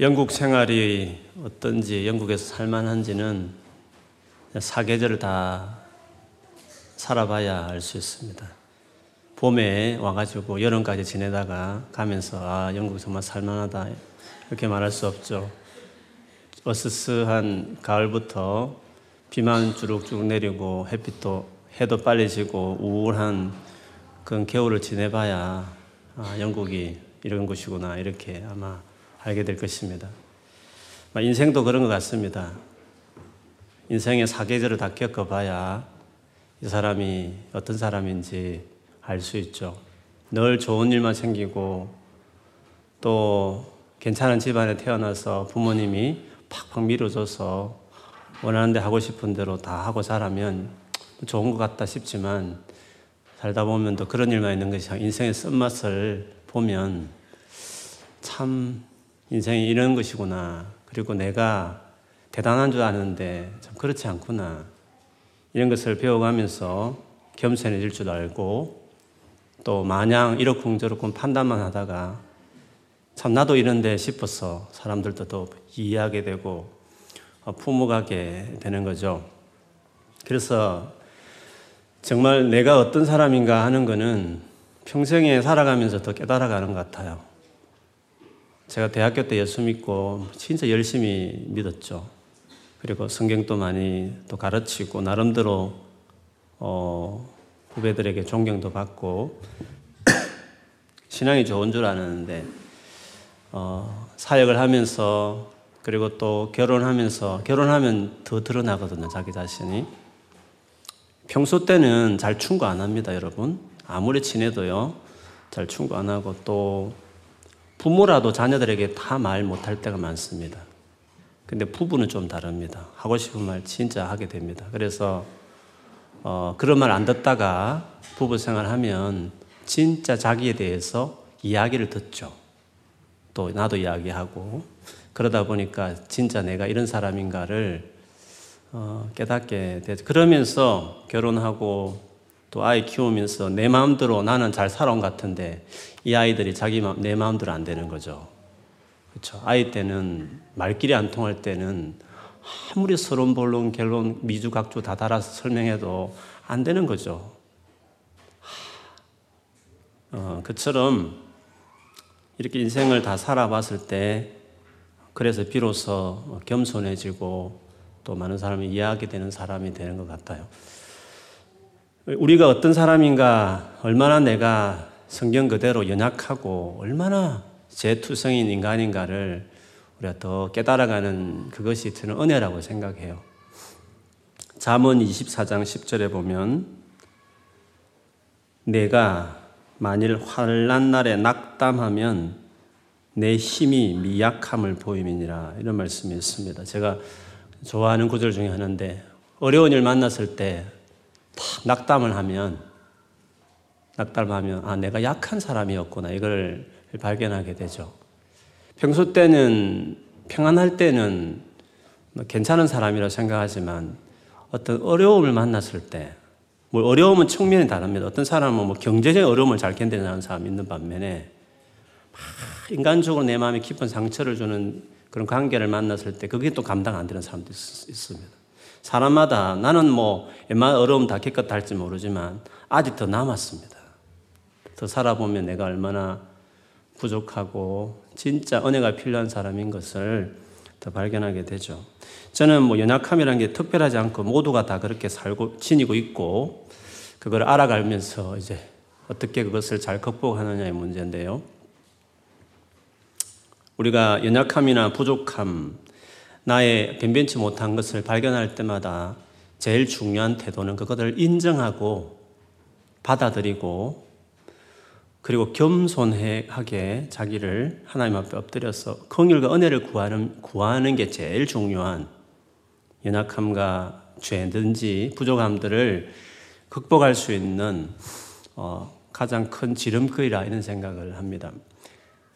영국 생활이 어떤지, 영국에서 살만한지는 사계절을 다 살아봐야 알 수 있습니다. 봄에 와가지고 여름까지 지내다가 가면서 아, 영국 정말 살만하다. 이렇게 말할 수 없죠. 어스스한 가을부터 비만 주룩주룩 내리고 햇빛도 해도 빨리 지고 우울한 그런 겨울을 지내봐야 아, 영국이 이런 곳이구나 이렇게 아마 알게 될 것입니다. 인생도 그런 것 같습니다. 인생의 사계절을 다 겪어봐야 이 사람이 어떤 사람인지 알 수 있죠. 늘 좋은 일만 생기고 또 괜찮은 집안에 태어나서 부모님이 팍팍 밀어줘서 원하는 데 하고 싶은 대로 다 하고 자라면 좋은 것 같다 싶지만 살다 보면 또 그런 일만 있는 것이 인생의 쓴맛을 보면 참 인생이 이런 것이구나. 그리고 내가 대단한 줄 아는데 참 그렇지 않구나. 이런 것을 배워가면서 겸손해질 줄 알고 또 마냥 이렇쿵저렇쿵 판단만 하다가 참 나도 이런데 싶어서 사람들도 더 이해하게 되고 품어가게 되는 거죠. 그래서 정말 내가 어떤 사람인가 하는 것은 평생에 살아가면서 더 깨달아가는 것 같아요. 제가 대학교 때 예수 믿고 진짜 열심히 믿었죠. 그리고 성경도 많이 또 가르치고 나름대로 어, 후배들에게 존경도 받고 신앙이 좋은 줄 아는데 어, 사역을 하면서 그리고 또 결혼하면서 결혼하면 더 드러나거든요 자기 자신이 평소 때는 잘 충고 안 합니다 여러분 아무리 친해도요 잘 충고 안 하고 또 부모라도 자녀들에게 다 말 못할 때가 많습니다. 근데 부부는 좀 다릅니다. 하고 싶은 말 진짜 하게 됩니다. 그래서 어, 그런 말 안 듣다가 부부 생활하면 진짜 자기에 대해서 이야기를 듣죠. 또 나도 이야기하고 그러다 보니까 진짜 내가 이런 사람인가를 어, 깨닫게 되죠. 그러면서 결혼하고 또 아이 키우면서 내 마음대로 나는 잘 살아온 것 같은데 이 아이들이 자기 마음, 내 마음대로 안 되는 거죠. 그렇죠. 아이 때는 말길이 안 통할 때는 아무리 서론 본론 결론 미주각주 다 달아서 설명해도 안 되는 거죠. 어, 그처럼 이렇게 인생을 다 살아봤을 때 그래서 비로소 겸손해지고 또 많은 사람을 이해하게 되는 사람이 되는 것 같아요. 우리가 어떤 사람인가, 얼마나 내가 성경 그대로 연약하고 얼마나 제투성인 인간인가를 우리가 더 깨달아가는 그것이 저는 은혜라고 생각해요. 잠언 24장 10절에 보면 내가 만일 환란 날에 낙담하면 내 힘이 미약함을 보임이니라 이런 말씀이 있습니다. 제가 좋아하는 구절 중에 하나인데 어려운 일 만났을 때 낙담을 하면 낙담하면 아 내가 약한 사람이었구나 이걸 발견하게 되죠. 평소 때는 평안할 때는 뭐 괜찮은 사람이라고 생각하지만 어떤 어려움을 만났을 때, 뭐 어려움은 측면이 다릅니다. 어떤 사람은 뭐 경제적인 어려움을 잘 견뎌내는 사람이 있는 반면에 인간적으로 내 마음에 깊은 상처를 주는 그런 관계를 만났을 때 그게 또 감당 안 되는 사람도 있, 있습니다. 사람마다 나는 뭐 웬만한 어려움 다 겪었다 할지 모르지만 아직 더 남았습니다. 더 살아보면 내가 얼마나 부족하고 진짜 은혜가 필요한 사람인 것을 더 발견하게 되죠. 저는 뭐 연약함이라는 게 특별하지 않고 모두가 다 그렇게 살고 지니고 있고 그걸 알아가면서 이제 어떻게 그것을 잘 극복하느냐의 문제인데요. 우리가 연약함이나 부족함, 나의 변변치 못한 것을 발견할 때마다 제일 중요한 태도는 그것을 인정하고 받아들이고 그리고 겸손하게 자기를 하나님 앞에 엎드려서 긍휼과 은혜를 구하는 구하는 게 제일 중요한 연약함과 죄든지 부족함들을 극복할 수 있는 어, 가장 큰 지름길이라 이런 생각을 합니다.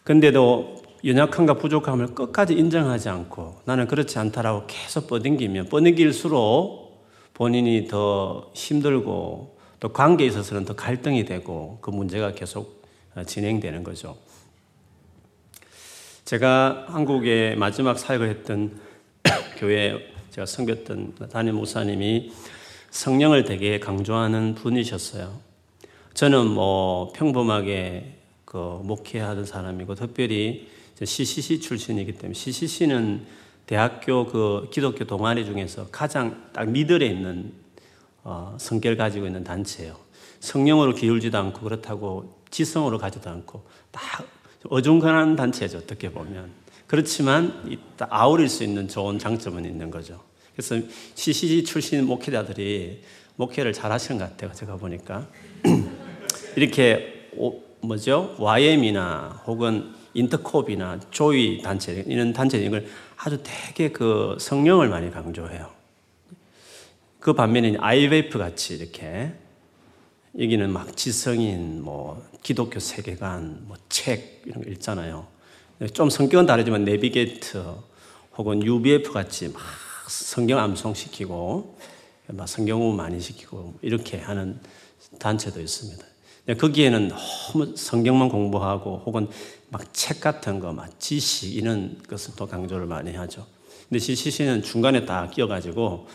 근데도 연약함과 부족함을 끝까지 인정하지 않고 나는 그렇지 않다라고 계속 뻗ing기면 뻗ing길수록 본인이 더 힘들고 또 관계에 있어서는 더 갈등이 되고 그 문제가 계속 진행되는 거죠. 제가 한국에 마지막 사역을 했던 교회 제가 섬겼던 담임 목사님이 성령을 되게 강조하는 분이셨어요. 저는 뭐 평범하게 그 목회하던 사람이고 특별히 CCC 출신이기 때문에 CCC는 대학교 그 기독교 동아리 중에서 가장 딱 미들에 있는 어, 성격을 가지고 있는 단체예요. 성령으로 기울지도 않고 그렇다고 지성으로 가지도 않고 딱 어중간한 단체죠 어떻게 보면 그렇지만 아우릴 수 있는 좋은 장점은 있는 거죠. 그래서 CCG 출신 목회자들이 목회를 잘 하시는 것 같아요. 제가 보니까. 이렇게, 뭐죠? YM이나 혹은 인터콥이나 조이 단체, 이런 단체 이걸 아주 되게 그 성령을 많이 강조해요. 그 반면에 IVF 같이 이렇게 여기는 막 지성인, 뭐 기독교 세계관, 뭐 책 이런 거 읽잖아요. 좀 성격은 다르지만 내비게이트 혹은 UBF 같이 막 성경 암송시키고 성경 공 많이 시키고 이렇게 하는 단체도 있습니다. 거기에는 너무 성경만 공부하고 혹은 막 책 같은 거, 막 지시 이런 것을 또 강조를 많이 하죠. 근데 지시는 중간에 다 끼어가지고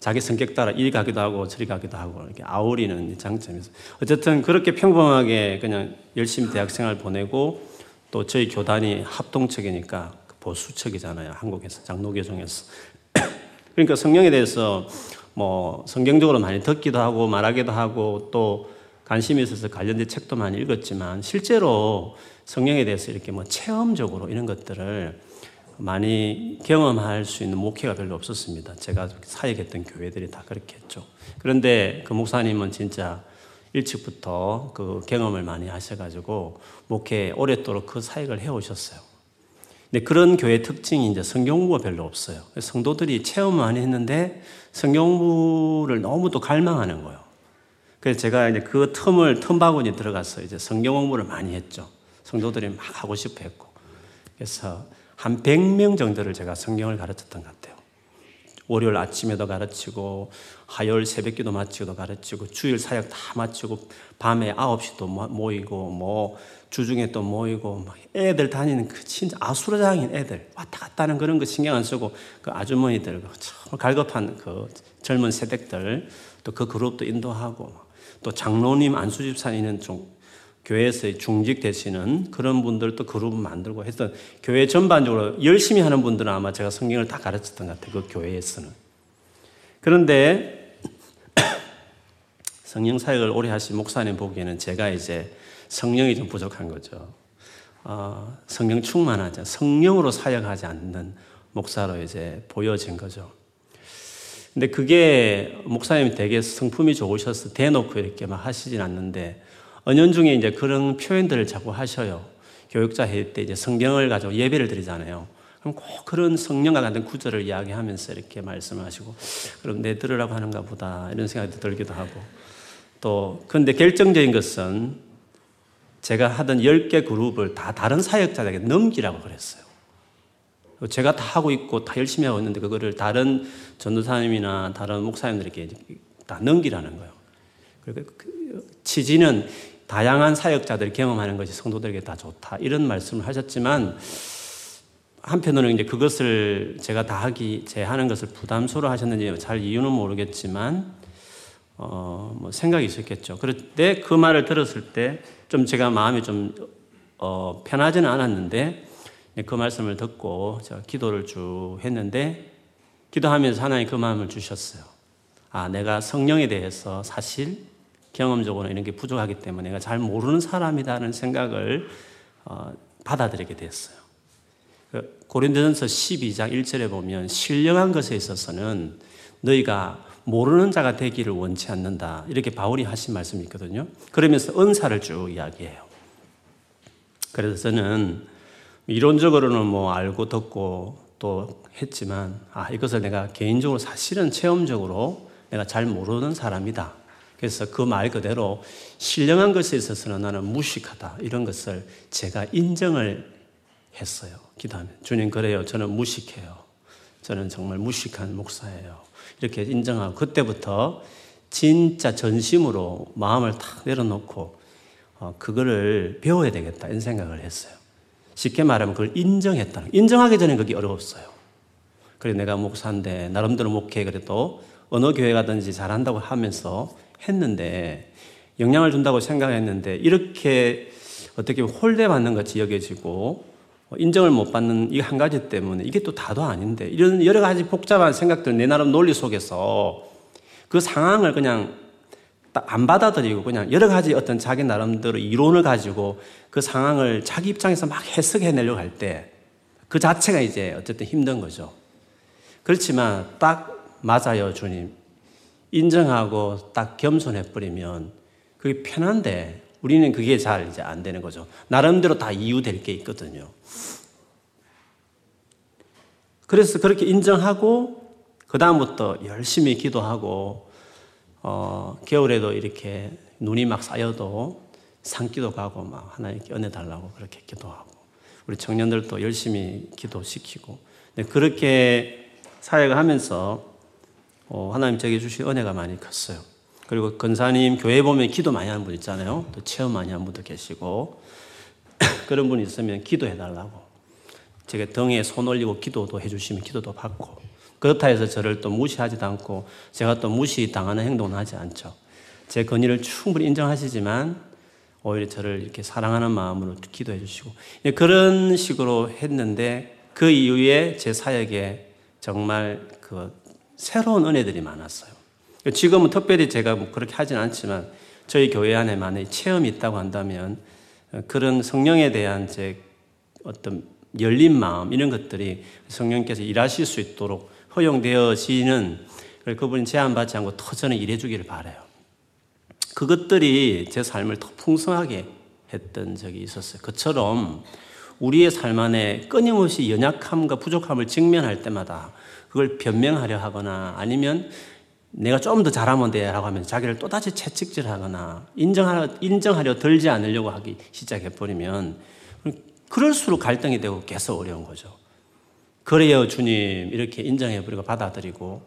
자기 성격 따라 이리 가기도 하고 저리 가기도 하고 이렇게 아우리는 장점이죠. 어쨌든 그렇게 평범하게 그냥 열심히 대학생활 보내고 또 저희 교단이 합동측이니까 보수측이잖아요. 한국에서 장로교정에서 그러니까 성령에 대해서 뭐 성경적으로 많이 듣기도 하고 말하기도 하고 또 관심이 있어서 관련된 책도 많이 읽었지만 실제로 성령에 대해서 이렇게 뭐 체험적으로 이런 것들을 많이 경험할 수 있는 목회가 별로 없었습니다. 제가 사역했던 교회들이 다 그렇게 했죠. 그런데 그 목사님은 진짜 일찍부터 그 경험을 많이 하셔가지고 목회 오랫도록 그 사역을 해오셨어요. 근데 그런 교회 특징이 이제 성경 공부가 별로 없어요. 성도들이 체험 많이 했는데 성경 공부를 너무 또 갈망하는 거예요. 그래서 제가 이제 그 틈을 틈바구니 들어가서 이제 성경 공부를 많이 했죠. 성도들이 막 하고 싶어 했고. 그래서 한 100명 정도를 제가 성경을 가르쳤던 것 같아요. 월요일 아침에도 가르치고 화요일 새벽 기도 마치고도 가르치고 주일 사역 다 마치고 밤에 9시도 모이고 뭐 주중에 또 모이고 막 애들 다니는 그 진짜 아수라장인 애들 왔다 갔다 하는 그런 거 신경 안 쓰고 그 아주머니들 참 갈급한 그 젊은 세대들 또 그 그룹도 인도하고 또 장로님 안수집사님은 좀 교회에서 중직 되시는 그런 분들도 그룹 만들고 해서 교회 전반적으로 열심히 하는 분들은 아마 제가 성경을 다 가르쳤던 것 같아요. 그 교회에서는. 그런데 성령 사역을 오래 하신 목사님 보기에는 제가 이제 성령이 좀 부족한 거죠. 어, 성령 충만하지 성령으로 사역하지 않는 목사로 이제 보여진 거죠. 근데 그게 목사님이 되게 성품이 좋으셔서 대놓고 이렇게 막 하시진 않는데 은연중에 이제 그런 표현들을 자꾸 하셔요. 교육자 회의 때 이제 성경을 가지고 예배를 드리잖아요. 그럼 꼭 그런 성령과 같은 구절을 이야기하면서 이렇게 말씀하시고, 그럼 내 들으라고 하는가 보다 이런 생각이 들기도 하고, 또 근데 결정적인 것은 제가 하던 10개 그룹을 다 다른 사역자에게 넘기라고 그랬어요. 제가 다 하고 있고 다 열심히 하고 있는데 그거를 다른 전도사님이나 다른 목사님들에게 다 넘기라는 거예요. 그리고 그 취지는 다양한 사역자들이 경험하는 것이 성도들에게 다 좋다. 이런 말씀을 하셨지만 한편으로는 이제 그것을 제가 다 하기, 제 하는 것을 부담스러워 하셨는지 잘 이유는 모르겠지만 어, 뭐 생각이 있었겠죠. 그런데 그 말을 들었을 때 좀 제가 마음이 좀 어, 편하지는 않았는데 그 말씀을 듣고 제가 기도를 쭉 했는데 기도하면서 하나님 그 마음을 주셨어요. 아, 내가 성령에 대해서 사실 경험적으로 이런 게 부족하기 때문에 내가 잘 모르는 사람이다는 생각을 어, 받아들이게 됐어요. 그 고린도전서 12장 1절에 보면 신령한 것에 있어서는 너희가 모르는 자가 되기를 원치 않는다. 이렇게 바울이 하신 말씀이 있거든요. 그러면서 은사를 쭉 이야기해요. 그래서 저는 이론적으로는 뭐 알고 듣고 또 했지만, 아, 이것을 내가 개인적으로 사실은 체험적으로 내가 잘 모르는 사람이다. 그래서 그 말 그대로 신령한 것에 있어서는 나는 무식하다. 이런 것을 제가 인정을 했어요. 기도하면. 주님, 그래요. 저는 무식해요. 저는 정말 무식한 목사예요. 이렇게 인정하고 그때부터 진짜 전심으로 마음을 탁 내려놓고 어, 그거를 배워야 되겠다 이런 생각을 했어요. 쉽게 말하면 그걸 인정했다는 인정하기 전에 그게 어려웠어요. 그래 내가 목사인데 나름대로 목회 그래도 어느 교회 가든지 잘한다고 하면서 했는데 영향을 준다고 생각했는데 이렇게 어떻게 홀대받는 것이 여겨지고 인정을 못 받는 이 한 가지 때문에 이게 또 다도 아닌데 이런 여러 가지 복잡한 생각들 내 나름 논리 속에서 그 상황을 그냥 안 받아들이고 그냥 여러 가지 어떤 자기 나름대로 이론을 가지고 그 상황을 자기 입장에서 막 해석해내려고 할 때 그 자체가 이제 어쨌든 힘든 거죠. 그렇지만 딱 맞아요, 주님. 인정하고 딱 겸손해버리면 그게 편한데 우리는 그게 잘 이제 안 되는 거죠. 나름대로 다 이유 될 게 있거든요. 그래서 그렇게 인정하고 그다음부터 열심히 기도하고 어, 겨울에도 이렇게 눈이 막 쌓여도 산기도 가고 막 하나님께 은혜 달라고 그렇게 기도하고 우리 청년들도 열심히 기도시키고 그렇게 사역을 하면서 어, 하나님 제게 주신 은혜가 많이 컸어요. 그리고 근사님 교회 보면 기도 많이 하는 분 있잖아요. 또 체험 많이 하는 분도 계시고 그런 분 있으면 기도해 달라고 제가 등에 손 올리고 기도도 해주시면 기도도 받고 그렇다 해서 저를 또 무시하지도 않고 제가 또 무시당하는 행동은 하지 않죠. 제 건의를 충분히 인정하시지만 오히려 저를 이렇게 사랑하는 마음으로 기도해 주시고 그런 식으로 했는데 그 이후에 제 사역에 정말 그 새로운 은혜들이 많았어요. 지금은 특별히 제가 뭐 그렇게 하진 않지만 저희 교회 안에 만약 체험이 있다고 한다면 그런 성령에 대한 제 어떤 열린 마음 이런 것들이 성령께서 일하실 수 있도록 허용되어지는 그분이 제한받지 않고 터전에 일해주기를 바래요. 그것들이 제 삶을 더 풍성하게 했던 적이 있었어요. 그처럼 우리의 삶 안에 끊임없이 연약함과 부족함을 직면할 때마다 그걸 변명하려 하거나 아니면 내가 좀 더 잘하면 돼라고 하면 자기를 또다시 채찍질하거나 인정하려, 인정하려 들지 않으려고 하기 시작해버리면 그럴수록 갈등이 되고 계속 어려운 거죠. 그래요, 주님. 이렇게 인정해버리고 받아들이고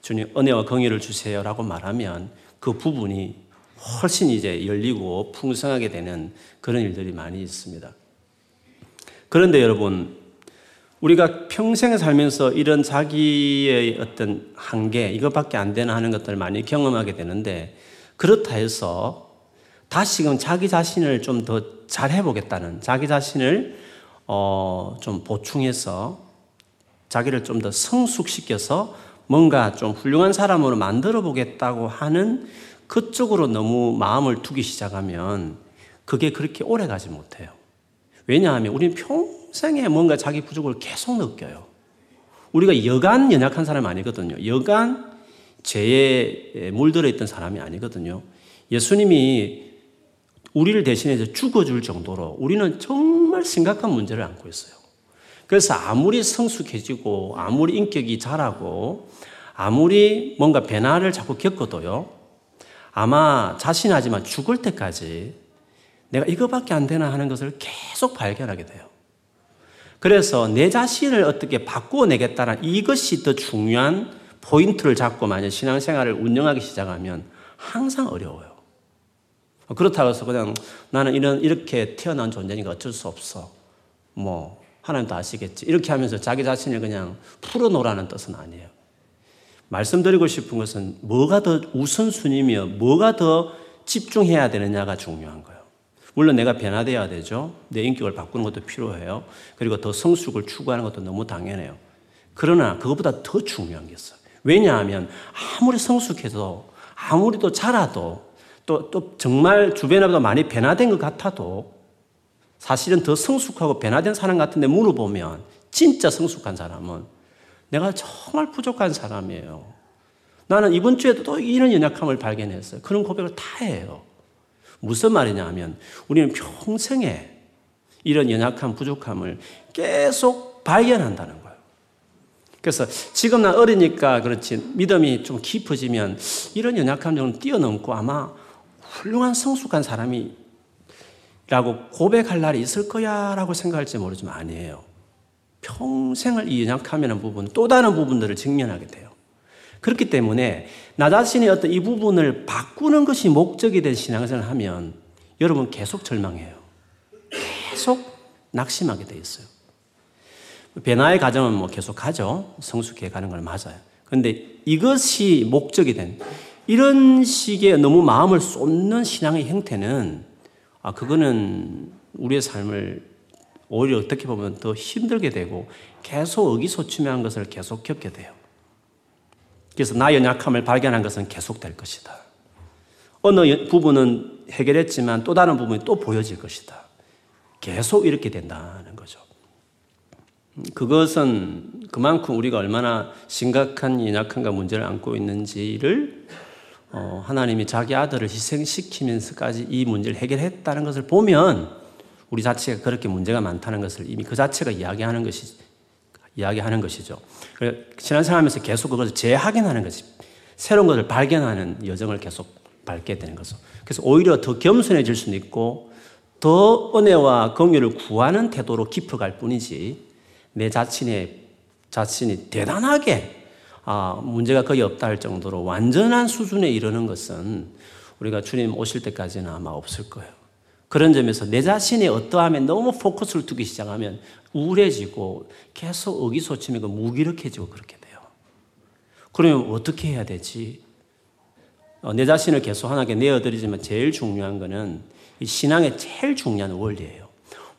주님 은혜와 긍휼을 주세요라고 말하면 그 부분이 훨씬 이제 열리고 풍성하게 되는 그런 일들이 많이 있습니다. 그런데 여러분, 우리가 평생에 살면서 이런 자기의 어떤 한계, 이것밖에 안 되나 하는 것들을 많이 경험하게 되는데, 그렇다 해서 다시금 자기 자신을 좀 더 잘해보겠다는, 자기 자신을 어, 좀 보충해서 자기를 좀 더 성숙시켜서 뭔가 좀 훌륭한 사람으로 만들어 보겠다고 하는 그쪽으로 너무 마음을 두기 시작하면 그게 그렇게 오래 가지 못해요. 왜냐하면 우리는 평생에 뭔가 자기 부족을 계속 느껴요. 우리가 여간 연약한 사람 아니거든요. 여간 죄에 물들어 있던 사람이 아니거든요. 예수님이 우리를 대신해서 죽어줄 정도로 우리는 정말 심각한 문제를 안고 있어요. 그래서 아무리 성숙해지고 아무리 인격이 자라고 아무리 뭔가 변화를 자꾸 겪어도요. 아마 자신하지만 죽을 때까지 내가 이거밖에 안 되나 하는 것을 계속 발견하게 돼요. 그래서 내 자신을 어떻게 바꾸어 내겠다는 이것이 더 중요한 포인트를 잡고 만약 신앙생활을 운영하기 시작하면 항상 어려워요. 그렇다고 해서 그냥 나는 이런, 이렇게 태어난 존재니까 어쩔 수 없어. 뭐, 하나님도 아시겠지. 이렇게 하면서 자기 자신을 그냥 풀어놓으라는 뜻은 아니에요. 말씀드리고 싶은 것은 뭐가 더 우선순위며 뭐가 더 집중해야 되느냐가 중요한 거예요. 물론 내가 변화돼야 되죠. 내 인격을 바꾸는 것도 필요해요. 그리고 더 성숙을 추구하는 것도 너무 당연해요. 그러나 그것보다 더 중요한 게 있어요. 왜냐하면 아무리 성숙해도 아무리 또 자라도 또, 또 정말 주변에보다 많이 변화된 것 같아도 사실은 더 성숙하고 변화된 사람 같은데 물어보면 진짜 성숙한 사람은 내가 정말 부족한 사람이에요. 나는 이번 주에도 또 이런 연약함을 발견했어요. 그런 고백을 다 해요. 무슨 말이냐 하면 우리는 평생에 이런 연약함, 부족함을 계속 발견한다는 거예요. 그래서 지금 난 어리니까 그렇지 믿음이 좀 깊어지면 이런 연약함 좀 뛰어넘고 아마 훌륭한 성숙한 사람이 라고 고백할 날이 있을 거야 라고 생각할지 모르지만 아니에요. 평생을 이 연약함이라는 부분, 또 다른 부분들을 직면하게 돼요. 그렇기 때문에 나 자신의 어떤 이 부분을 바꾸는 것이 목적이 된 신앙생활을 하면 여러분 계속 절망해요. 계속 낙심하게 돼 있어요. 배나의 가정은 뭐 계속하죠. 성숙해 가는 건 맞아요. 그런데 이것이 목적이 된 이런 식의 너무 마음을 쏟는 신앙의 형태는 아 그거는 우리의 삶을 오히려 어떻게 보면 더 힘들게 되고 계속 의기소침한 것을 계속 겪게 돼요. 그래서 나의 연약함을 발견한 것은 계속될 것이다. 어느 부분은 해결했지만 또 다른 부분이 또 보여질 것이다. 계속 이렇게 된다는 거죠. 그것은 그만큼 우리가 얼마나 심각한 연약함과 문제를 안고 있는지를 어, 하나님이 자기 아들을 희생시키면서까지 이 문제를 해결했다는 것을 보면 우리 자체가 그렇게 문제가 많다는 것을 이미 그 자체가 이야기하는 것이 이야기하는 것이죠. 신앙생활하면서 계속 그것을 재확인하는 것이 새로운 것을 발견하는 여정을 계속 밟게 되는 거죠. 그래서 오히려 더 겸손해질 수는 있고 더 은혜와 긍휼을 구하는 태도로 깊어갈 뿐이지 내 자신의 자신이 대단하게 아, 문제가 거의 없다 할 정도로 완전한 수준에 이르는 것은 우리가 주님 오실 때까지는 아마 없을 거예요. 그런 점에서 내 자신의 어떠함에 너무 포커스를 두기 시작하면 우울해지고 계속 의기소침이고 무기력해지고 그렇게 돼요. 그러면 어떻게 해야 되지? 어, 내 자신을 계속 하나님께 내어드리지만 제일 중요한 이 신앙의 제일 중요한 원리예요.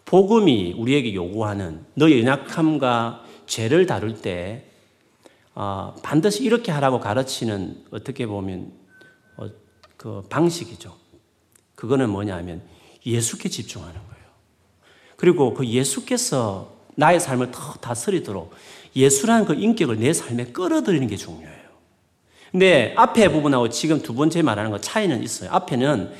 복음이 우리에게 요구하는 너의 연약함과 죄를 다룰 때 어, 반드시 이렇게 하라고 가르치는 어떻게 보면 어, 그 방식이죠. 그거는 뭐냐면 예수께 집중하는 거예요. 그리고 그 예수께서 나의 삶을 더 다스리도록 예수라는 그 인격을 내 삶에 끌어들이는 게 중요해요. 근데 앞에 부분하고 지금 두 번째 말하는 거 차이는 있어요. 앞에는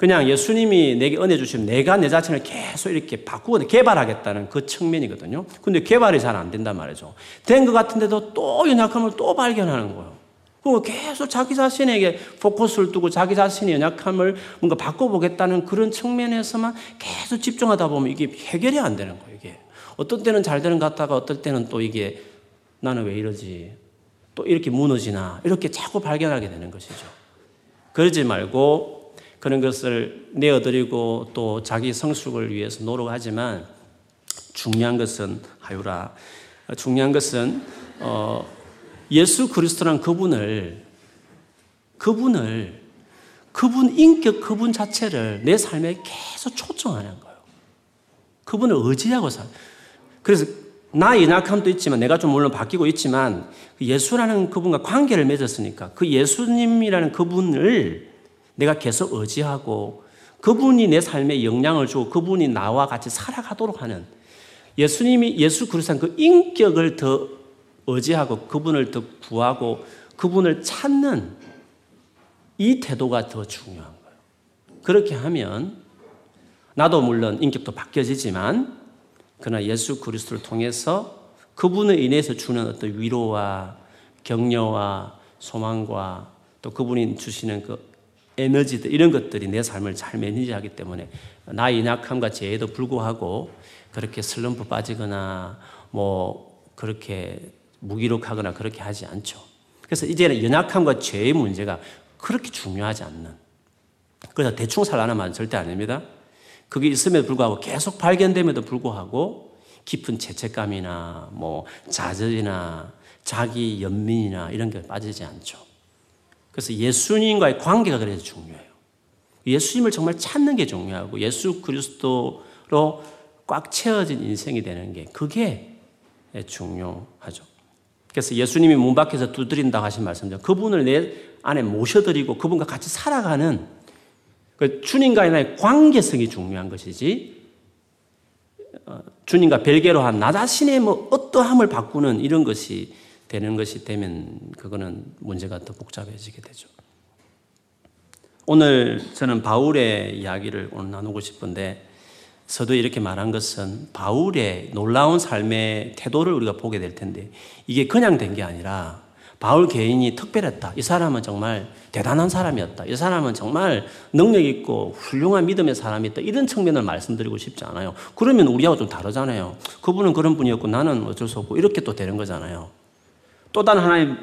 그냥 예수님이 내게 은혜 주시면 내가 내 자신을 계속 이렇게 바꾸고 개발하겠다는 그 측면이거든요. 근데 개발이 잘 안 된단 말이죠. 된 것 같은데도 또 연약함을 또 발견하는 거예요. 그리고 계속 자기 자신에게 포커스를 두고 자기 자신의 연약함을 뭔가 바꿔보겠다는 그런 측면에서만 계속 집중하다 보면 이게 해결이 안 되는 거예요, 이게. 어떤 때는 잘 되는 것 같다가 어떨 때는 또 이게 나는 왜 이러지? 또 이렇게 무너지나? 이렇게 자꾸 발견하게 되는 것이죠. 그러지 말고 그런 것을 내어드리고 또 자기 성숙을 위해서 노력하지만 중요한 것은 하유라. 중요한 것은 어, 예수 그리스도란 그분을 그분을 그분 인격 그분 자체를 내 삶에 계속 초청하는 거예요. 그분을 의지하고 살. 그래서 나의 연약함도 있지만 내가 좀 물론 바뀌고 있지만 그 예수라는 그분과 관계를 맺었으니까 그 예수님이라는 그분을 내가 계속 의지하고 그분이 내 삶에 영향을 주고 그분이 나와 같이 살아가도록 하는 예수님이 예수 그리스도의 그 인격을 더 의지하고 그분을 더 구하고 그분을 찾는 이 태도가 더 중요한 거예요. 그렇게 하면 나도 물론 인격도 바뀌어지지만 그러나 예수 그리스도를 통해서 그분을 인해서 주는 어떤 위로와 격려와 소망과 또 그분이 주시는 그 에너지들 이런 것들이 내 삶을 잘 매니지하기 때문에 나의 약함과 죄에도 불구하고 그렇게 슬럼프 빠지거나 뭐 그렇게 무기력하거나 그렇게 하지 않죠. 그래서 이제는 연약함과 죄의 문제가 그렇게 중요하지 않는. 그래서 대충 말은 절대 아닙니다. 그게 있음에도 불구하고 계속 발견됨에도 불구하고 깊은 죄책감이나 뭐 좌절이나 자기 연민이나 이런 게 빠지지 않죠. 그래서 예수님과의 관계가 그래서 중요해요. 예수님을 정말 찾는 게 중요하고 예수 그리스도로 꽉 채워진 인생이 되는 게 그게 중요하죠. 그래서 예수님이 문 밖에서 두드린다고 하신 말씀죠. 그분을 내 안에 모셔드리고 그분과 같이 살아가는 그 주님과의 나의 관계성이 중요한 것이지 어, 주님과 별개로 한 나 자신의 뭐 어떠함을 바꾸는 이런 것이 되는 것이 되면 그거는 문제가 더 복잡해지게 되죠. 오늘 저는 바울의 이야기를 오늘 나누고 싶은데 서도 이렇게 말한 것은 바울의 놀라운 삶의 태도를 우리가 보게 될 텐데 이게 그냥 된 게 아니라 바울 개인이 특별했다. 이 사람은 정말 대단한 사람이었다. 이 사람은 정말 능력 있고 훌륭한 믿음의 사람이었다. 이런 측면을 말씀드리고 싶지 않아요. 그러면 우리하고 좀 다르잖아요. 그분은 그런 분이었고 나는 어쩔 수 없고 이렇게 또 되는 거잖아요. 또 다른 하나의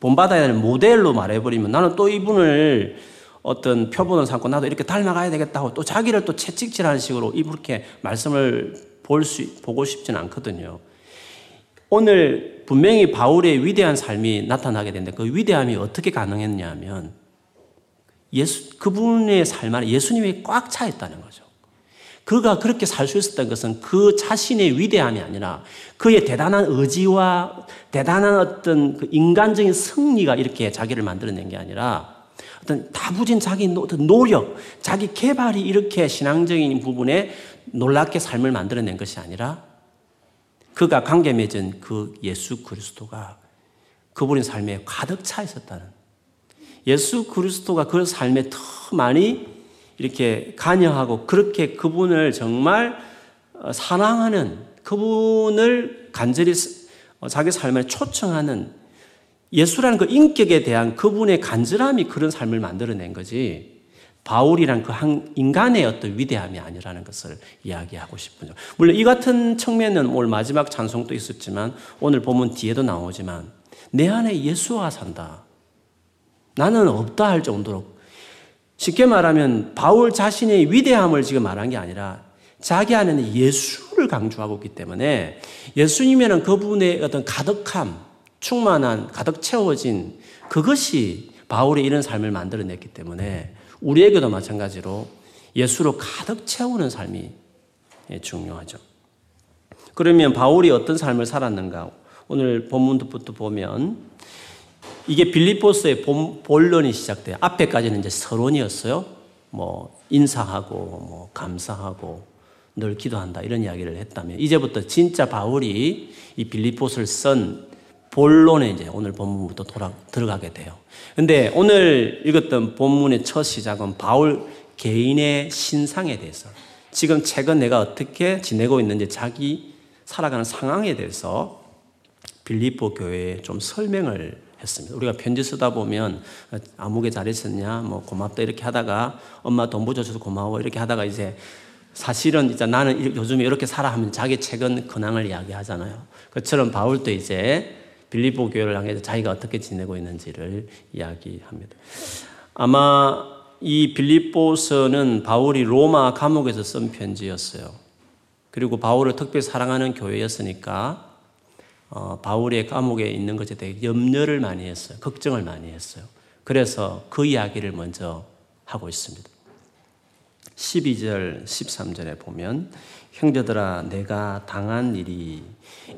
본받아야 되는 모델로 말해버리면 나는 또 이분을 어떤 표본을 삼고 나도 이렇게 닮아가야 되겠다고 또 자기를 또 채찍질하는 식으로 이렇게 말씀을 볼 수, 보고 싶지는 않거든요. 오늘 분명히 바울의 위대한 삶이 나타나게 되는데 그 위대함이 어떻게 가능했냐면 예수, 그분의 삶 안에 예수님이 꽉 차 있다는 거죠. 그가 그렇게 살 수 있었던 것은 그 자신의 위대함이 아니라 그의 대단한 의지와 대단한 어떤 그 인간적인 승리가 이렇게 자기를 만들어낸 게 아니라 어떤 다부진 자기 노력, 자기 개발이 이렇게 신앙적인 부분에 놀랍게 삶을 만들어낸 것이 아니라 그가 관계 맺은 그 예수 그리스도가 그분의 삶에 가득 차 있었다는 예수 그리스도가 그 삶에 더 많이 이렇게 간여하고 그렇게 그분을 정말 어, 사랑하는 그분을 간절히 어, 자기 삶에 초청하는 예수라는 그 인격에 대한 그분의 간절함이 그런 삶을 만들어낸 거지. 바울이란 그 한 인간의 어떤 위대함이 아니라는 것을 이야기하고 싶군요. 물론 이 같은 측면은 오늘 마지막 찬송도 있었지만 오늘 보면 뒤에도 나오지만 내 안에 예수가 산다. 나는 없다 할 정도로 쉽게 말하면 바울 자신의 위대함을 지금 말한 게 아니라 자기 안에는 예수를 강조하고 있기 때문에 예수님에는 그분의 어떤 가득함, 충만한, 가득 채워진 그것이 바울의 이런 삶을 만들어냈기 때문에 우리에게도 마찬가지로 예수로 가득 채우는 삶이 중요하죠. 그러면 바울이 어떤 삶을 살았는가? 오늘 본문부터 보면 이게 빌리포스의 본론이 시작돼요. 앞에까지는 이제 서론이었어요. 뭐 인사하고 뭐 감사하고 늘 기도한다 이런 이야기를 했다면 이제부터 진짜 바울이 이 빌리포스를 쓴 본론에 이제 오늘 본문부터 돌아 들어가게 돼요. 근데 오늘 읽었던 본문의 첫 시작은 바울 개인의 신상에 대해서 지금 최근 내가 어떻게 지내고 있는지 자기 살아가는 상황에 대해서 빌리포 교회에 좀 설명을 했습니다. 우리가 편지 쓰다 보면 아무개 잘했었냐, 뭐 고맙다 이렇게 하다가 엄마 돈 부어줘서 고마워 이렇게 하다가 이제 사실은 이제 나는 요즘에 이렇게 살아 하면 자기 최근 근황을 이야기하잖아요. 그처럼 바울도 이제 빌리보 교회를 향해서 자기가 어떻게 지내고 있는지를 이야기합니다. 아마 이 빌립보서는 바울이 로마 감옥에서 쓴 편지였어요. 그리고 바울을 특별히 사랑하는 교회였으니까 어, 바울의 감옥에 있는 것에 대해 염려를 많이 했어요. 걱정을 많이 했어요. 그래서 그 이야기를 먼저 하고 있습니다. 12절, 13절에 보면 형제들아 내가 당한 일이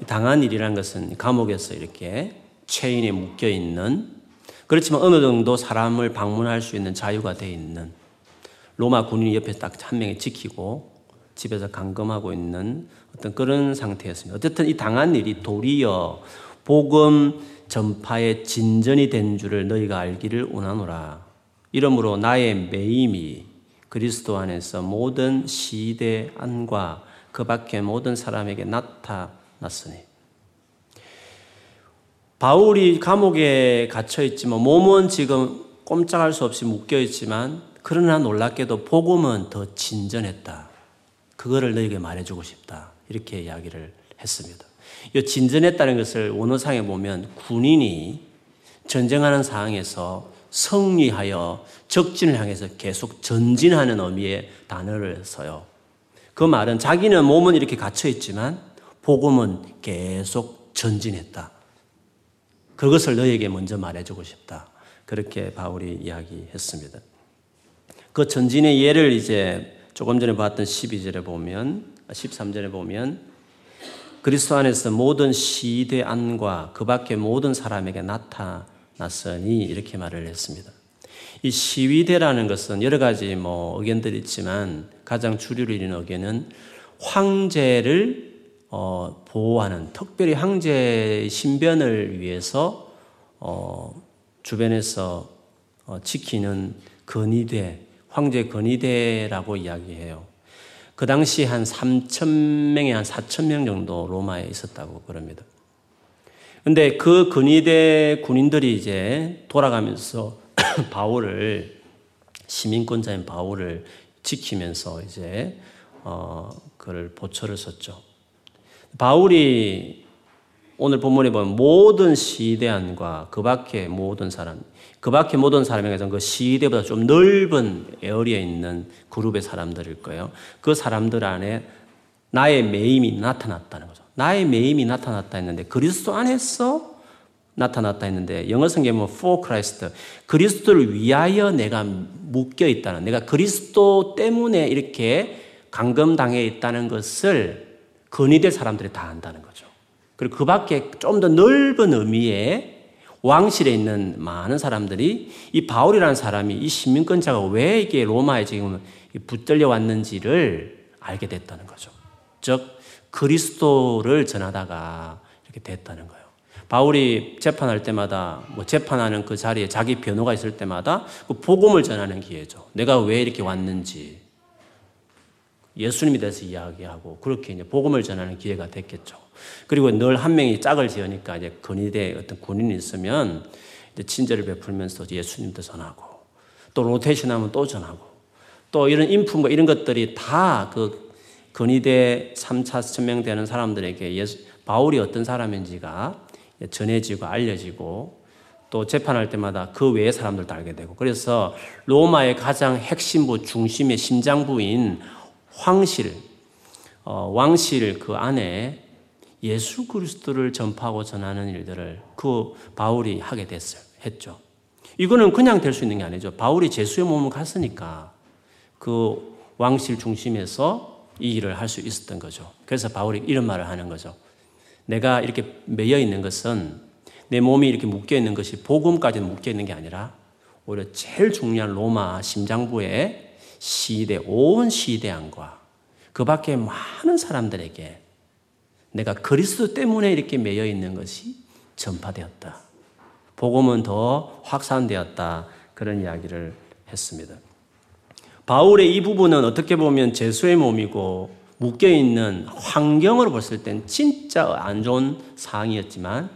당한 일이란 것은 감옥에서 이렇게 체인에 묶여 있는 그렇지만 어느 정도 사람을 방문할 수 있는 자유가 돼 있는 로마 군인이 옆에 딱 한 명이 지키고 집에서 감금하고 있는 어떤 그런 상태였습니다. 어쨌든 이 당한 일이 도리어 복음 전파의 진전이 된 줄을 너희가 알기를 원하노라. 이러므로 나의 매임이 그리스도 안에서 모든 시대 안과 그 밖에 모든 사람에게 나타났으니. 바울이 감옥에 갇혀 있지만 몸은 지금 꼼짝할 수 없이 묶여 있지만 그러나 놀랍게도 복음은 더 진전했다. 그거를 너에게 말해주고 싶다. 이렇게 이야기를 했습니다. 이 진전했다는 것을 원어상에 보면 군인이 전쟁하는 상황에서 승리하여 적진을 향해서 계속 전진하는 의미의 단어를 써요. 그 말은 자기는 몸은 이렇게 갇혀 있지만 복음은 계속 전진했다. 그것을 너에게 먼저 말해주고 싶다. 그렇게 바울이 이야기했습니다. 그 전진의 예를 이제 조금 전에 봤던 12절에 보면 13절에 보면 그리스도 안에서 모든 시대 안과 그 밖의 모든 사람에게 나타났으니 이렇게 말을 했습니다. 이 시위대라는 것은 여러 가지 뭐 의견들이 있지만 가장 주류를 이루는 의견은 황제를 어, 보호하는 특별히 황제 신변을 위해서 어, 주변에서 어, 지키는 건의대 황제 건의대라고 이야기해요. 그 당시 한 3천 명에 한 4천 명 정도 로마에 있었다고 그럽니다. 근데 그 근위대 군인들이 이제 돌아가면서 바울을 시민권자인 바울을 지키면서 이제 어 그를 보초를 썼죠. 바울이 오늘 본문에 보면 모든 시대안과 그 밖의 모든 사람, 그 밖의 모든 사람에게서 그 시대보다 좀 넓은 에어리에 있는 그룹의 사람들일 거예요. 그 사람들 안에 나의 매임이 나타났다는 거죠. 나의 매임이 나타났다 했는데 그리스도 안에서 나타났다 했는데 영어 성경에 뭐 for Christ 그리스도를 위하여 내가 묶여 있다는 내가 그리스도 때문에 이렇게 감금당해 있다는 것을 건의될 사람들이 다 안다는 거죠. 그리고 그 밖에 좀 더 넓은 의미의 왕실에 있는 많은 사람들이 이 바울이라는 사람이 이 시민권자가 왜 이게 로마에 지금 붙들려 왔는지를 알게 됐다는 거죠. 즉 그리스도를 전하다가 이렇게 됐다는 거예요. 바울이 재판할 때마다 뭐 재판하는 그 자리에 자기 변호가 있을 때마다 그 복음을 전하는 기회죠. 내가 왜 이렇게 왔는지 예수님에 대해서 이야기하고 그렇게 이제 복음을 전하는 기회가 됐겠죠. 그리고 늘 한 명이 짝을 지으니까 이제 근위대 어떤 군인이 있으면 이제 친절을 베풀면서 예수님도 전하고 또 로테이션 하면 또 전하고 또 이런 인품과 이런 것들이 다 그 근위대 3차 천명되는 사람들에게 예수, 바울이 어떤 사람인지가 전해지고 알려지고 또 재판할 때마다 그 외의 사람들도 알게 되고 그래서 로마의 가장 핵심부 중심의 심장부인 황실 어, 왕실 그 안에 예수 그리스도를 전파하고 전하는 일들을 그 바울이 하게 됐어요. 했죠. 이거는 그냥 될 수 있는 게 아니죠. 바울이 제수의 몸을 갔으니까 그 왕실 중심에서 이 일을 할 수 있었던 거죠. 그래서 바울이 이런 말을 하는 거죠. 내가 이렇게 매여 있는 것은 내 몸이 이렇게 묶여 있는 것이 복음까지 묶여 있는 게 아니라 오히려 제일 중요한 로마 심장부의 시대, 온 시대안과 그 밖에 많은 사람들에게 내가 그리스도 때문에 이렇게 매여 있는 것이 전파되었다. 복음은 더 확산되었다. 그런 이야기를 했습니다. 바울의 이 부분은 어떻게 보면 제수의 몸이고 묶여 있는 환경으로 봤을 땐 진짜 안 좋은 상황이었지만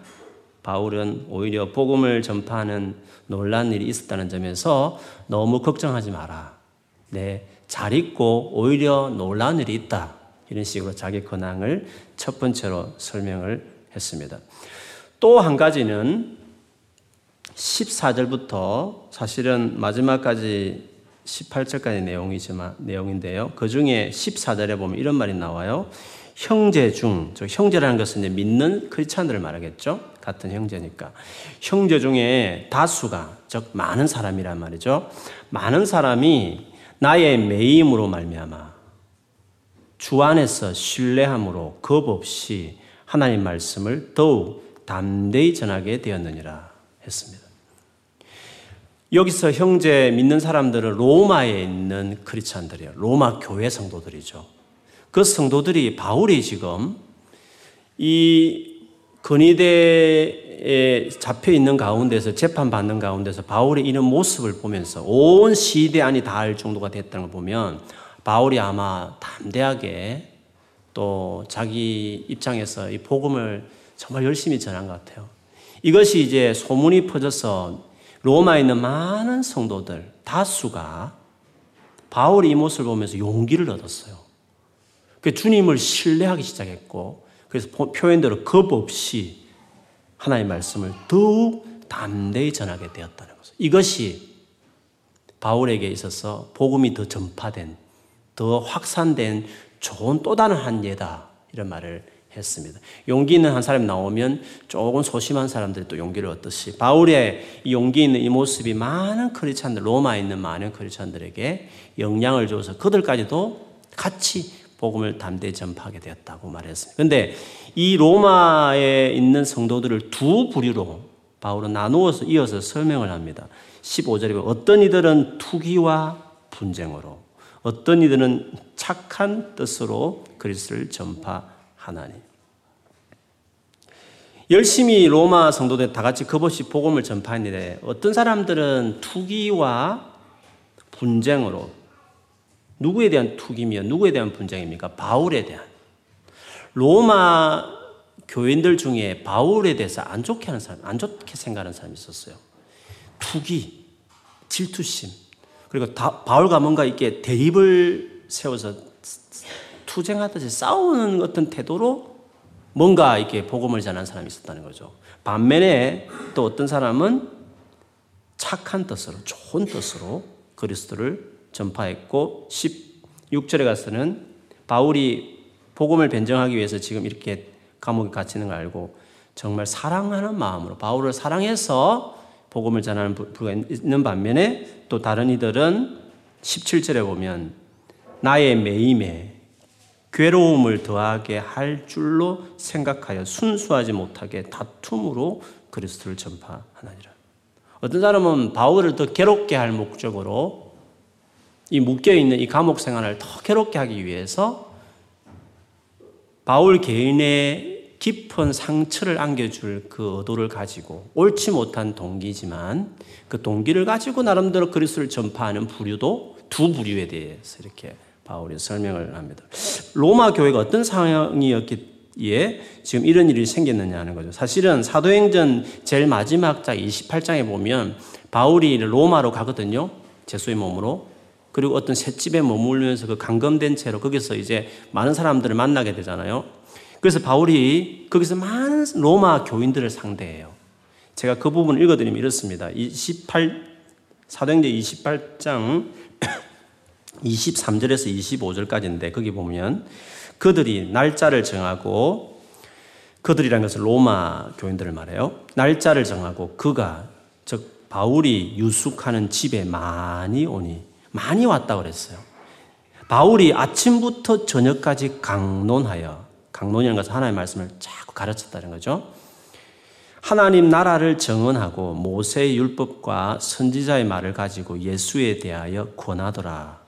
바울은 오히려 복음을 전파하는 놀란 일이 있었다는 점에서 너무 걱정하지 마라. 네, 잘 있고 오히려 놀란 일이 있다. 이런 식으로 자기 근황을 첫 번째로 설명을 했습니다. 또 한 가지는 14절부터 사실은 마지막까지 18절까지 내용이지만 내용인데요. 그 중에 14절에 보면 이런 말이 나와요. 형제 중, 저 형제라는 것은 이제 믿는 크리스찬들을 말하겠죠. 같은 형제니까. 형제 중에 다수가 즉 많은 사람이란 말이죠. 많은 사람이 나의 매임으로 말미암아 주 안에서 신뢰함으로 겁 없이 하나님 말씀을 더욱 담대히 전하게 되었느니라 했습니다. 여기서 형제 믿는 사람들은 로마에 있는 크리스찬들이에요. 로마 교회 성도들이죠. 그 성도들이 바울이 지금 이 근위대에 잡혀 있는 가운데서 재판받는 가운데서 바울의 이런 모습을 보면서 온 시대 안이 닿을 정도가 됐다는 걸 보면 바울이 아마 담대하게 또 자기 입장에서 이 복음을 정말 열심히 전한 것 같아요. 이것이 이제 소문이 퍼져서 로마에 있는 많은 성도들 다수가 바울이 이 모습을 보면서 용기를 얻었어요. 그 주님을 신뢰하기 시작했고 그래서 표현대로 겁 없이 하나님의 말씀을 더욱 담대히 전하게 되었다는 거죠. 이것이 바울에게 있어서 복음이 더 전파된, 더 확산된 좋은 또 다른 한 예다. 이런 말을 했습니다. 용기 있는 한 사람이 나오면 조금 소심한 사람들이 또 용기를 얻듯이 바울의 용기 있는 이 모습이 많은 크리스찬들 로마에 있는 많은 크리스찬들에게 영향을 줘서 그들까지도 같이 복음을 담대히 전파하게 되었다고 말했습니다. 그런데 이 로마에 있는 성도들을 두 부류로 바울은 나누어서 이어서 설명을 합니다. 15절에 보면 어떤 이들은 투기와 분쟁으로 어떤 이들은 착한 뜻으로 그리스도를 전파 하나님. 열심히 로마 성도들 다 같이 겁없이 복음을 전파했는데 어떤 사람들은 투기와 분쟁으로 누구에 대한 투기며 누구에 대한 분쟁입니까? 바울에 대한. 로마 교인들 중에 바울에 대해서 안 좋게 하는 사람, 안 좋게 생각하는 사람이 있었어요. 투기, 질투심, 그리고 다, 바울과 뭔가 이렇게 대립을 세워서 투쟁하듯이 싸우는 어떤 태도로 뭔가 이렇게 복음을 전한 사람이 있었다는 거죠. 반면에 또 어떤 사람은 착한 뜻으로, 좋은 뜻으로 그리스도를 전파했고 16절에 가서는 바울이 복음을 변정하기 위해서 지금 이렇게 감옥에 갇히는 걸 알고 정말 사랑하는 마음으로 바울을 사랑해서 복음을 전하는 부가 있는 반면에 또 다른 이들은 17절에 보면 나의 매임에 괴로움을 더하게 할 줄로 생각하여 순수하지 못하게 다툼으로 그리스도를 전파하나니라. 어떤 사람은 바울을 더 괴롭게 할 목적으로 이 묶여 있는 이 감옥 생활을 더 괴롭게 하기 위해서 바울 개인의 깊은 상처를 안겨줄 그 의도를 가지고 옳지 못한 동기지만 그 동기를 가지고 나름대로 그리스도를 전파하는 부류도 두 부류에 대해서 이렇게 바울이 설명을 합니다. 로마 교회가 어떤 상황이었기에 지금 이런 일이 생겼느냐 하는 거죠. 사실은 사도행전 제일 마지막 장 28장에 보면 바울이 로마로 가거든요. 제수의 몸으로. 그리고 어떤 셋집에 머물면서 그 감금된 채로 거기서 이제 많은 사람들을 만나게 되잖아요. 그래서 바울이 거기서 많은 로마 교인들을 상대해요. 제가 그 부분 읽어드리면 이렇습니다. 28, 사도행전 28장 23절에서 25절까지인데 거기 보면 그들이 날짜를 정하고 그들이라는 것은 로마 교인들을 말해요. 날짜를 정하고 그가 즉 바울이 유숙하는 집에 많이 오니 많이 왔다 그랬어요. 바울이 아침부터 저녁까지 강론하여 강론이라는 것은 하나님의 말씀을 자꾸 가르쳤다는 거죠. 하나님 나라를 정언하고 모세의 율법과 선지자의 말을 가지고 예수에 대하여 권하더라.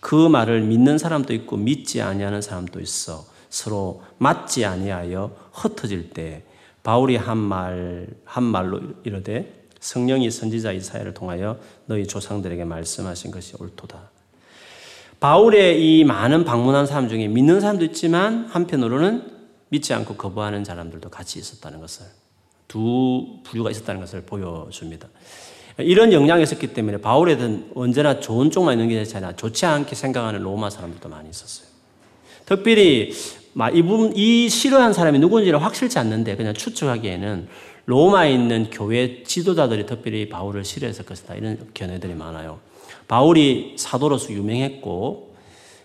그 말을 믿는 사람도 있고 믿지 아니하는 사람도 있어 서로 맞지 아니하여 흩어질 때 바울이 한 말 한 말로 이르되 성령이 선지자 이사야를 통하여 너희 조상들에게 말씀하신 것이 옳도다. 바울의 이 많은 방문한 사람 중에 믿는 사람도 있지만 한편으로는 믿지 않고 거부하는 사람들도 같이 있었다는 것을 두 부류가 있었다는 것을 보여줍니다. 이런 영향이 있었기 때문에 바울에 대 언제나 좋은 쪽만 있는 게 아니라 좋지 않게 생각하는 로마 사람들도 많이 있었어요. 특별히 이분 이 싫어한 사람이 누군지를 확실치 않는데 그냥 추측하기에는 로마에 있는 교회 지도자들이 특별히 바울을 싫어했을 것이다 이런 견해들이 많아요. 바울이 사도로서 유명했고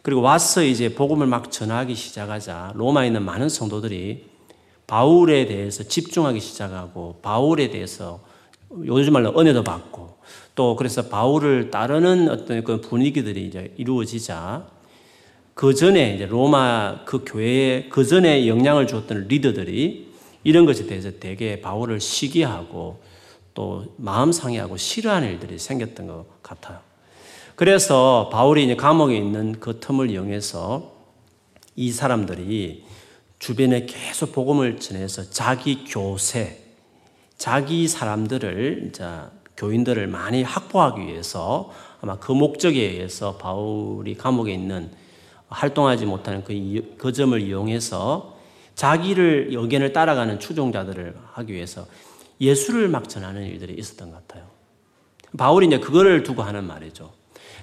그리고 와서 이제 복음을 막 전하기 시작하자 로마에 있는 많은 성도들이 바울에 대해서 집중하기 시작하고 바울에 대해서 요즘 말로 은혜도 받고 또 그래서 바울을 따르는 어떤 그 분위기들이 이제 이루어지자 그 전에 이제 로마 그 교회에 그 전에 영향을 주었던 리더들이 이런 것에 대해서 되게 바울을 시기하고 또 마음 상해하고 싫어하는 일들이 생겼던 것 같아요. 그래서 바울이 이제 감옥에 있는 그 틈을 이용해서 이 사람들이 주변에 계속 복음을 전해서 자기 교세, 자기 사람들을 교인들을 많이 확보하기 위해서 아마 그 목적에 의해서 바울이 감옥에 있는 활동하지 못하는 그, 그 점을 이용해서 자기를 의견을 따라가는 추종자들을 하기 위해서 예수를 막 전하는 일들이 있었던 것 같아요. 바울이 이제 그거를 두고 하는 말이죠.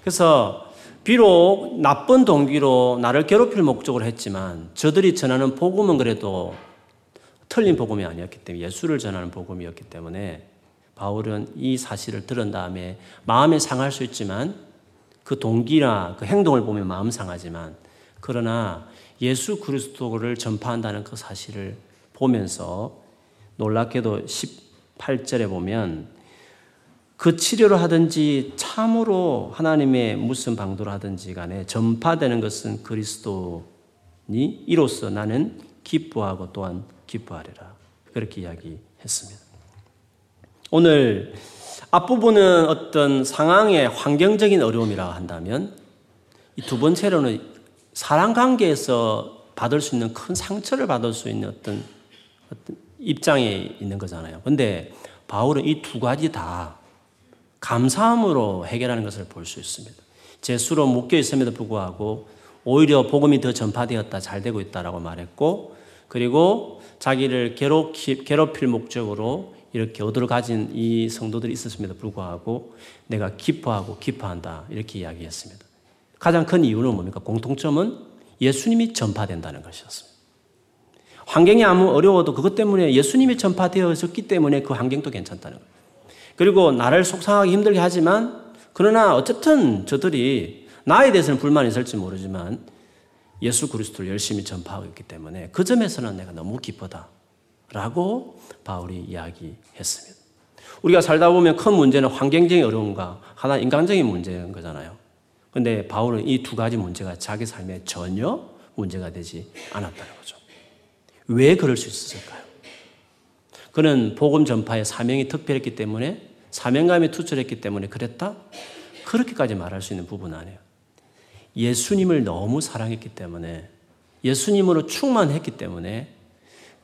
그래서 비록 나쁜 동기로 나를 괴롭힐 목적으로 했지만 저들이 전하는 복음은 그래도 틀린 복음이 아니었기 때문에 예수를 전하는 복음이었기 때문에 바울은 이 사실을 들은 다음에 마음에 상할 수 있지만 그 동기나 그 행동을 보면 마음 상하지만 그러나 예수 그리스도를 전파한다는 그 사실을 보면서 놀랍게도 18절에 보면 그 치료를 하든지 참으로 하나님의 무슨 방도를 하든지 간에 전파되는 것은 그리스도니 이로써 나는 기뻐하고 또한 기뻐하리라. 그렇게 이야기했습니다. 오늘 앞부분은 어떤 상황의 환경적인 어려움이라 한다면 이 두 번째로는 사람 관계에서 받을 수 있는 큰 상처를 받을 수 있는 어떤, 어떤 입장에 있는 거잖아요. 근데 바울은 이 두 가지 다 감사함으로 해결하는 것을 볼 수 있습니다. 제 수로 묶여 있음에도 불구하고 오히려 복음이 더 전파되었다, 잘 되고 있다라고 말했고, 그리고 자기를 괴롭히, 괴롭힐 목적으로 이렇게 얻으러 가진 이 성도들이 있었음에도 불구하고 내가 기뻐하고 기뻐한다. 이렇게 이야기했습니다. 가장 큰 이유는 뭡니까? 공통점은 예수님이 전파된다는 것이었습니다. 환경이 아무 어려워도 그것 때문에 예수님이 전파되어졌기 때문에 그 환경도 괜찮다는 거예요. 그리고 나를 속상하게 힘들게 하지만 그러나 어쨌든 저들이 나에 대해서는 불만이 있을지 모르지만 예수 그리스도를 열심히 전파하고 있기 때문에 그 점에서는 내가 너무 기쁘다. 라고 바울이 이야기했습니다. 우리가 살다 보면 큰 문제는 환경적인 어려움과 하나 인간적인 문제인 거잖아요. 근데 바울은 이 두 가지 문제가 자기 삶에 전혀 문제가 되지 않았다는 거죠. 왜 그럴 수 있었을까요? 그는 복음 전파의 사명이 특별했기 때문에 사명감이 투철했기 때문에 그랬다? 그렇게까지 말할 수 있는 부분은 아니에요. 예수님을 너무 사랑했기 때문에 예수님으로 충만했기 때문에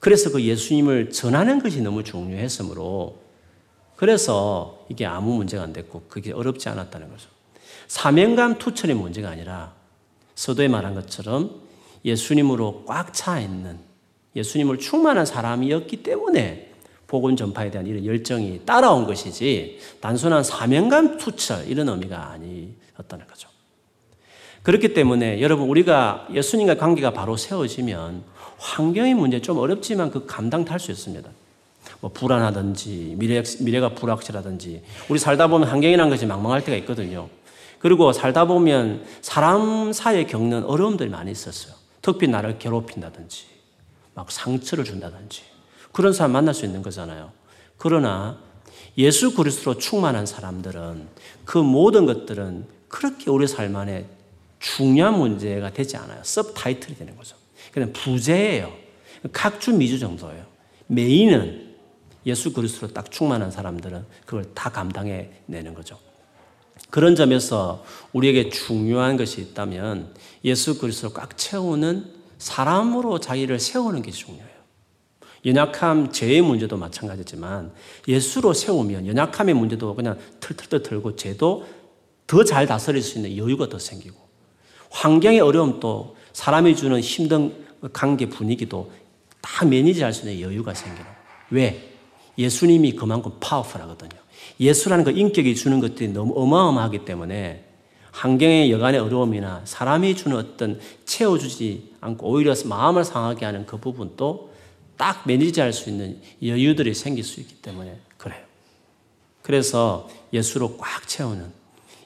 그래서 그 예수님을 전하는 것이 너무 중요했으므로 그래서 이게 아무 문제가 안 됐고 그게 어렵지 않았다는 거죠. 사명감 투철의 문제가 아니라 서도에 말한 것처럼 예수님으로 꽉 차 있는 예수님을 충만한 사람이었기 때문에 복음 전파에 대한 이런 열정이 따라온 것이지 단순한 사명감 투철 이런 의미가 아니었다는 거죠. 그렇기 때문에 여러분 우리가 예수님과 관계가 바로 세워지면 환경의 문제 좀 어렵지만 그 감당 탈 수 있습니다. 뭐 불안하든지 미래, 미래가 불확실하든지 우리 살다 보면 환경이라는 것이 망망할 때가 있거든요. 그리고 살다 보면 사람 사이에 겪는 어려움들이 많이 있었어요. 특히 나를 괴롭힌다든지 막 상처를 준다든지 그런 사람 만날 수 있는 거잖아요. 그러나 예수 그리스도로 충만한 사람들은 그 모든 것들은 그렇게 우리 삶 안에 중요한 문제가 되지 않아요. 섭 타이틀이 되는 거죠. 그냥 부재예요. 각주 미주 정도예요. 메인은 예수 그리스도로 딱 충만한 사람들은 그걸 다 감당해 내는 거죠. 그런 점에서 우리에게 중요한 것이 있다면 예수 그리스도를 꽉 채우는 사람으로 자기를 세우는 게 중요해요. 연약함, 죄의 문제도 마찬가지지만 예수로 세우면 연약함의 문제도 그냥 틀틀틀 털고 죄도 더 잘 다스릴 수 있는 여유가 더 생기고 환경의 어려움도 사람이 주는 힘든 관계 분위기도 다 매니지할 수 있는 여유가 생기는 왜? 예수님이 그만큼 파워풀하거든요. 예수라는 그 인격이 주는 것들이 너무 어마어마하기 때문에 환경의 여간의 어려움이나 사람이 주는 어떤 채워주지 않고 오히려 마음을 상하게 하는 그 부분도 딱 매니지할 수 있는 여유들이 생길 수 있기 때문에 그래요. 그래서 예수로 꽉 채우는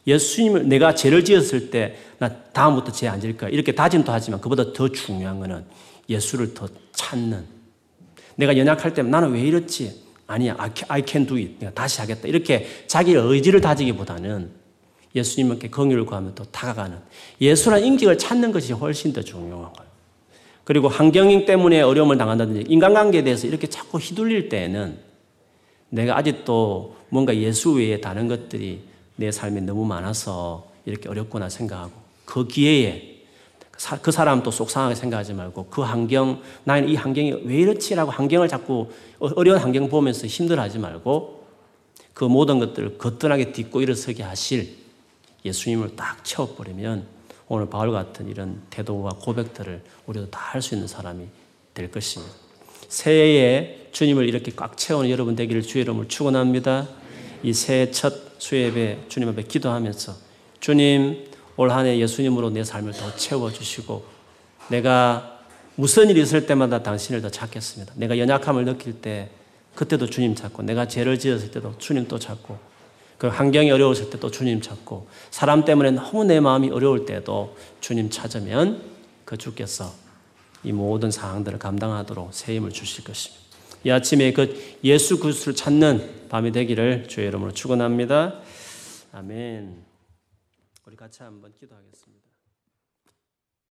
예수님을 내가 죄를 지었을 때 나 다음부터 죄 안 지을 거야 이렇게 다짐도 하지만 그보다 더 중요한 것은 예수를 더 찾는 내가 연약할 때 나는 왜 이렇지? 아니야 I can do it. 내가 다시 하겠다. 이렇게 자기 의지를 다지기보다는 예수님께 긍휼을 구하면 또 다가가는 예수란 인격을 찾는 것이 훨씬 더 중요한 거예요. 그리고 환경 때문에 어려움을 당한다든지 인간관계에 대해서 이렇게 자꾸 휘둘릴 때에는 내가 아직도 뭔가 예수 외에 다른 것들이 내 삶에 너무 많아서 이렇게 어렵구나 생각하고 그 기회에 그 사람 또 속상하게 생각하지 말고 그 환경, 나는 이 환경이 왜 이렇지라고 환경을 자꾸 어려운 환경 보면서 힘들어하지 말고 그 모든 것들을 거뜬하게 딛고 일어서게 하실 예수님을 딱 채워버리면 오늘 바울 같은 이런 태도와 고백들을 우리도 다 할 수 있는 사람이 될 것입니다. 새해에 주님을 이렇게 꽉 채우는 여러분 되기를 주의 이름을 축원합니다. 이 새해 첫 수예배 주님 앞에 기도하면서 주님 올 한 해 예수님으로 내 삶을 더 채워 주시고 내가 무슨 일이 있을 때마다 당신을 더 찾겠습니다. 내가 연약함을 느낄 때 그때도 주님 찾고 내가 죄를 지었을 때도 주님 또 찾고 그 환경이 어려웠을 때도 주님 찾고 사람 때문에 너무 내 마음이 어려울 때도 주님 찾으면 그 주께서 이 모든 상황들을 감당하도록 새 힘을 주실 것입니다. 이 아침에 그 예수 그리스도를 찾는 밤이 되기를 주의 이름으로 축원합니다. 아멘. 우리 같이 한번 기도하겠습니다.